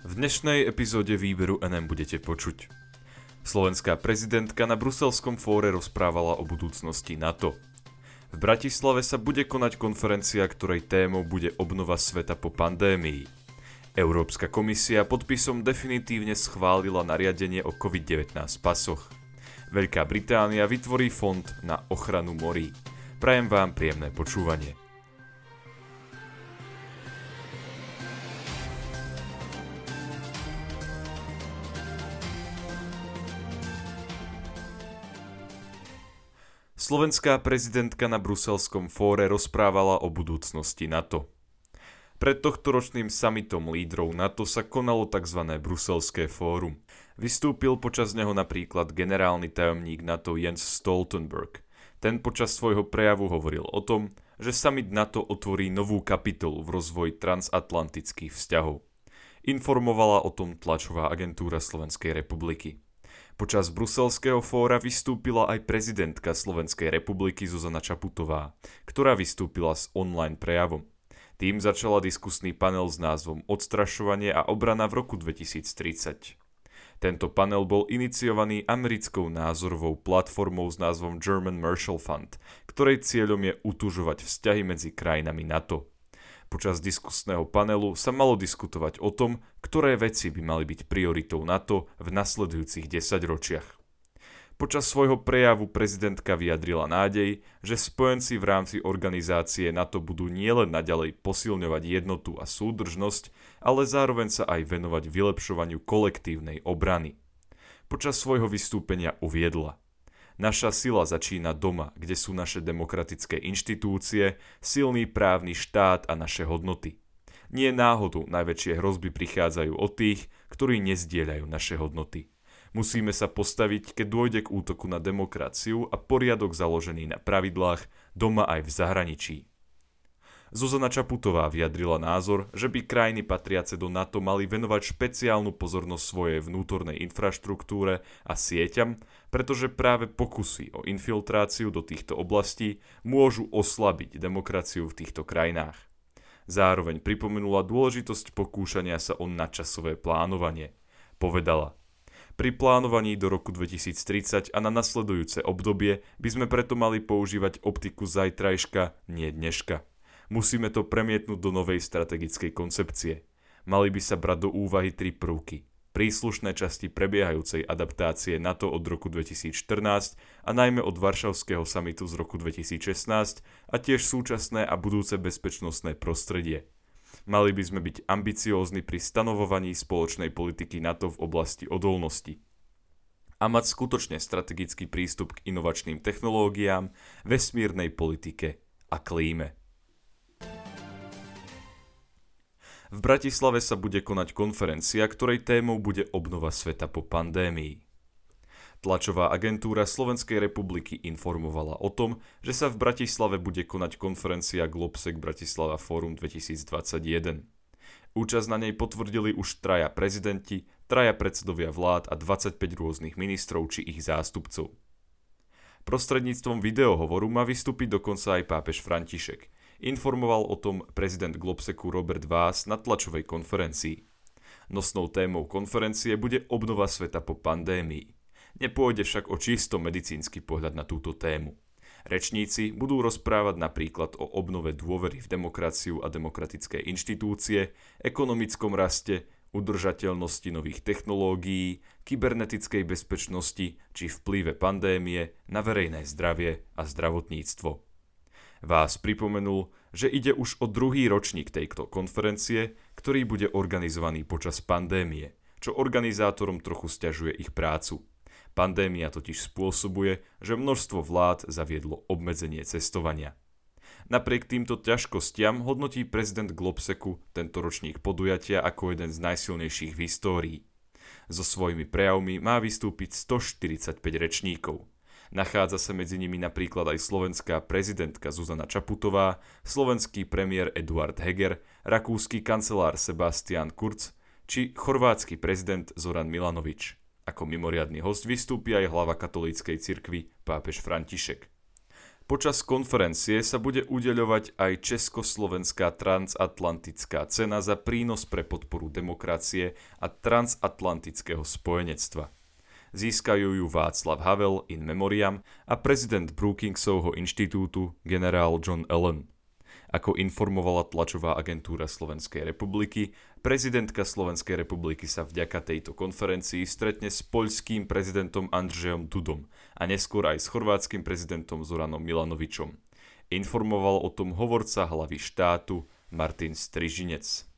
V dnešnej epizóde výberu NM budete počuť. Slovenská prezidentka na bruselskom fóre rozprávala o budúcnosti NATO. V Bratislave sa bude konať konferencia, ktorej témou bude obnova sveta po pandémii. Európska komisia podpisom definitívne schválila nariadenie o COVID-19 pasoch. Veľká Británia vytvorí fond na ochranu morí. Prajem vám príjemné počúvanie. Slovenská prezidentka na bruselskom fóre rozprávala o budúcnosti NATO. Pred tohtoročným summitom lídrov NATO sa konalo tzv. bruselské fórum. Vystúpil počas neho napríklad generálny tajomník NATO Jens Stoltenberg. Ten počas svojho prejavu hovoril o tom, že summit NATO otvorí novú kapitolu v rozvoji transatlantických vzťahov. Informovala o tom tlačová agentúra Slovenskej republiky. Počas bruselského fóra vystúpila aj prezidentka Slovenskej republiky Zuzana Čaputová, ktorá vystúpila s online prejavom. Tým začala diskusný panel s názvom Odstrašovanie a obrana v roku 2030. Tento panel bol iniciovaný americkou názorovou platformou s názvom German Marshall Fund, ktorej cieľom je utužovať vzťahy medzi krajinami NATO. Počas diskusného panelu sa malo diskutovať o tom, ktoré veci by mali byť prioritou NATO v nasledujúcich desaťročiach. Počas svojho prejavu prezidentka vyjadrila nádej, že spojenci v rámci organizácie NATO budú nielen naďalej posilňovať jednotu a súdržnosť, ale zároveň sa aj venovať vylepšovaniu kolektívnej obrany. Počas svojho vystúpenia uviedla – Naša sila začína doma, kde sú naše demokratické inštitúcie, silný právny štát a naše hodnoty. Nie náhodou najväčšie hrozby prichádzajú od tých, ktorí nezdieľajú naše hodnoty. Musíme sa postaviť, keď dôjde k útoku na demokraciu a poriadok založený na pravidlách doma aj v zahraničí. Zuzana Čaputová vyjadrila názor, že by krajiny patriace do NATO mali venovať špeciálnu pozornosť svojej vnútornej infraštruktúre a sieťam, pretože práve pokusy o infiltráciu do týchto oblastí môžu oslabiť demokraciu v týchto krajinách. Zároveň pripomenula dôležitosť pokúšania sa o nadčasové plánovanie. Povedala, pri plánovaní do roku 2030 a na nasledujúce obdobie by sme preto mali používať optiku zajtrajška, nie dneška. Musíme to premietnúť do novej strategickej koncepcie. Mali by sa brať do úvahy tri prvky. Príslušné časti prebiehajúcej adaptácie NATO od roku 2014 a najmä od Varšavského samitu z roku 2016 a tiež súčasné a budúce bezpečnostné prostredie. Mali by sme byť ambiciózni pri stanovovaní spoločnej politiky NATO v oblasti odolnosti a mať skutočne strategický prístup k inovačným technológiám, vesmírnej politike a klíme. V Bratislave sa bude konať konferencia, ktorej témou bude obnova sveta po pandémii. Tlačová agentúra Slovenskej republiky informovala o tom, že sa v Bratislave bude konať konferencia Globsec Bratislava Forum 2021. Účasť na nej potvrdili už traja prezidenti, traja predsedovia vlád a 25 rôznych ministrov či ich zástupcov. Prostredníctvom videohovoru má vystúpiť dokonca aj pápež František – informoval o tom prezident Globseku Robert Vás na tlačovej konferencii. Nosnou témou konferencie bude obnova sveta po pandémii. Nepôjde však o čisto medicínsky pohľad na túto tému. Rečníci budú rozprávať napríklad o obnove dôvery v demokraciu a demokratické inštitúcie, ekonomickom raste, udržateľnosti nových technológií, kybernetickej bezpečnosti či vplyve pandémie na verejné zdravie a zdravotníctvo vás pripomenul, že ide už o druhý ročník tejto konferencie, ktorý bude organizovaný počas pandémie, čo organizátorom trochu stiažuje ich prácu. Pandémia totiž spôsobuje, že množstvo vlád zaviedlo obmedzenie cestovania. Napriek týmto ťažkostiam hodnotí prezident Globseku tento ročník podujatia ako jeden z najsilnejších v histórii. So svojimi prejavmi má vystúpiť 145 rečníkov. Nachádza sa medzi nimi napríklad aj slovenská prezidentka Zuzana Čaputová, slovenský premiér Eduard Heger, rakúsky kancelár Sebastian Kurz či chorvátsky prezident Zoran Milanovič. Ako mimoriadný host vystúpi aj hlava katolíckej cirkvi pápež František. Počas konferencie sa bude udeľovať aj Československá transatlantická cena za prínos pre podporu demokracie a transatlantického spojenectva. Získajú ju Václav Havel in memoriam a prezident Brookingsovho inštitútu generál John Allen. Ako informovala tlačová agentúra Slovenskej republiky, prezidentka Slovenskej republiky sa vďaka tejto konferencii stretne s poľským prezidentom Andrzejom Dudom a neskôr aj s chorvátskym prezidentom Zoranom Milanovičom. Informoval o tom hovorca hlavy štátu Martin Strižinec.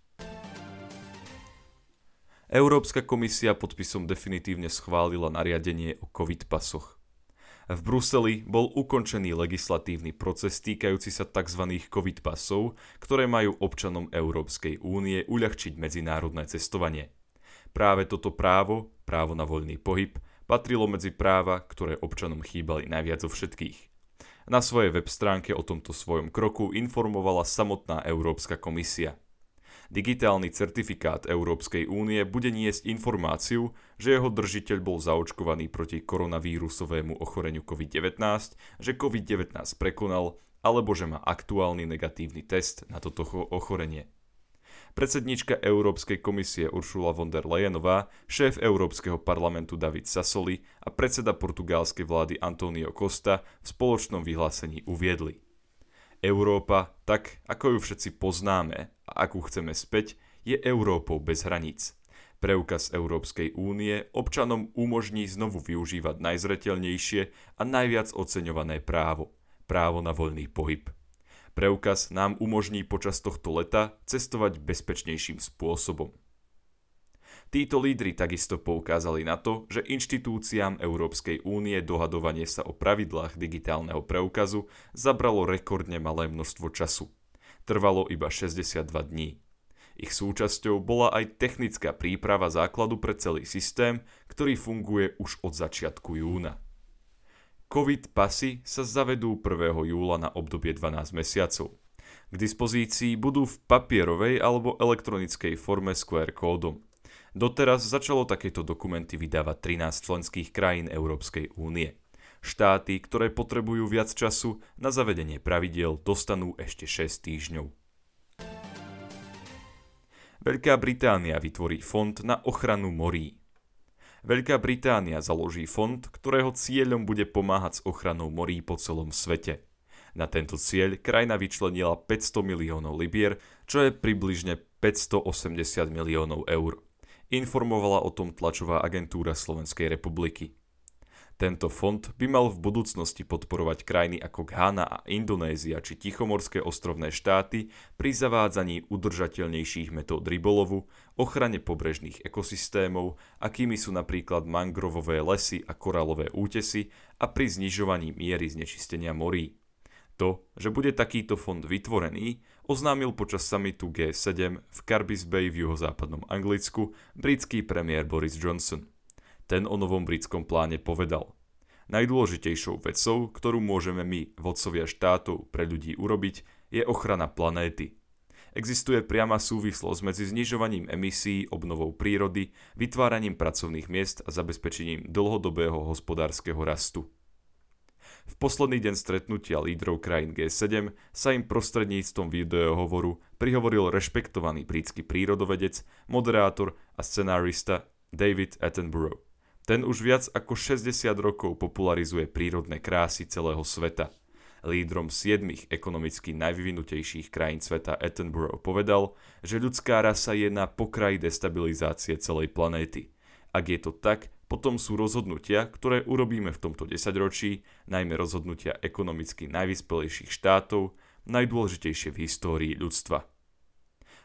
Európska komisia podpisom definitívne schválila nariadenie o COVID pasoch. V Bruseli bol ukončený legislatívny proces týkajúci sa tzv. COVID pasov, ktoré majú občanom Európskej únie uľahčiť medzinárodné cestovanie. Práve toto právo, právo na voľný pohyb, patrilo medzi práva, ktoré občanom chýbali najviac zo všetkých. Na svojej web stránke o tomto svojom kroku informovala samotná Európska komisia. Digitálny certifikát Európskej únie bude niesť informáciu, že jeho držiteľ bol zaočkovaný proti koronavírusovému ochoreniu COVID-19, že COVID-19 prekonal alebo že má aktuálny negatívny test na toto ochorenie. Predsednička Európskej komisie Uršula von der Leyenová, šéf Európskeho parlamentu David Sassoli a predseda portugalskej vlády Antonio Costa v spoločnom vyhlásení uviedli. Európa, tak ako ju všetci poznáme akú chceme späť, je Európou bez hraníc. Preukaz Európskej únie občanom umožní znovu využívať najzretelnejšie a najviac oceňované právo. Právo na voľný pohyb. Preukaz nám umožní počas tohto leta cestovať bezpečnejším spôsobom. Títo lídry takisto poukázali na to, že inštitúciám Európskej únie dohadovanie sa o pravidlách digitálneho preukazu zabralo rekordne malé množstvo času. Trvalo iba 62 dní. Ich súčasťou bola aj technická príprava základu pre celý systém, ktorý funguje už od začiatku júna. COVID pasy sa zavedú 1. júla na obdobie 12 mesiacov. K dispozícii budú v papierovej alebo elektronickej forme s QR kódom. Doteraz začalo takéto dokumenty vydávať 13 členských krajín Európskej únie. Štáty, ktoré potrebujú viac času na zavedenie pravidiel, dostanú ešte 6 týždňov. Veľká Británia vytvorí fond na ochranu morí. Veľká Británia založí fond, ktorého cieľom bude pomáhať s ochranou morí po celom svete. Na tento cieľ krajina vyčlenila 500 miliónov libier, čo je približne 580 miliónov eur informovala o tom tlačová agentúra Slovenskej republiky. Tento fond by mal v budúcnosti podporovať krajiny ako Ghana a Indonézia či Tichomorské ostrovné štáty pri zavádzaní udržateľnejších metód rybolovu, ochrane pobrežných ekosystémov, akými sú napríklad mangrovové lesy a koralové útesy a pri znižovaní miery znečistenia morí. To, že bude takýto fond vytvorený, oznámil počas samitu G7 v Carbis Bay v juhozápadnom Anglicku britský premiér Boris Johnson. Ten o novom britskom pláne povedal. Najdôležitejšou vecou, ktorú môžeme my, vodcovia štátov, pre ľudí urobiť, je ochrana planéty. Existuje priama súvislosť medzi znižovaním emisí, obnovou prírody, vytváraním pracovných miest a zabezpečením dlhodobého hospodárskeho rastu. V posledný deň stretnutia lídrov krajín G7 sa im prostredníctvom videohovoru prihovoril rešpektovaný britský prírodovedec, moderátor a scenárista David Attenborough. Ten už viac ako 60 rokov popularizuje prírodné krásy celého sveta. Lídrom siedmých ekonomicky najvyvinutejších krajín sveta Attenborough povedal, že ľudská rasa je na pokraji destabilizácie celej planéty. Ak je to tak, potom sú rozhodnutia, ktoré urobíme v tomto desaťročí, najmä rozhodnutia ekonomicky najvyspelejších štátov, najdôležitejšie v histórii ľudstva.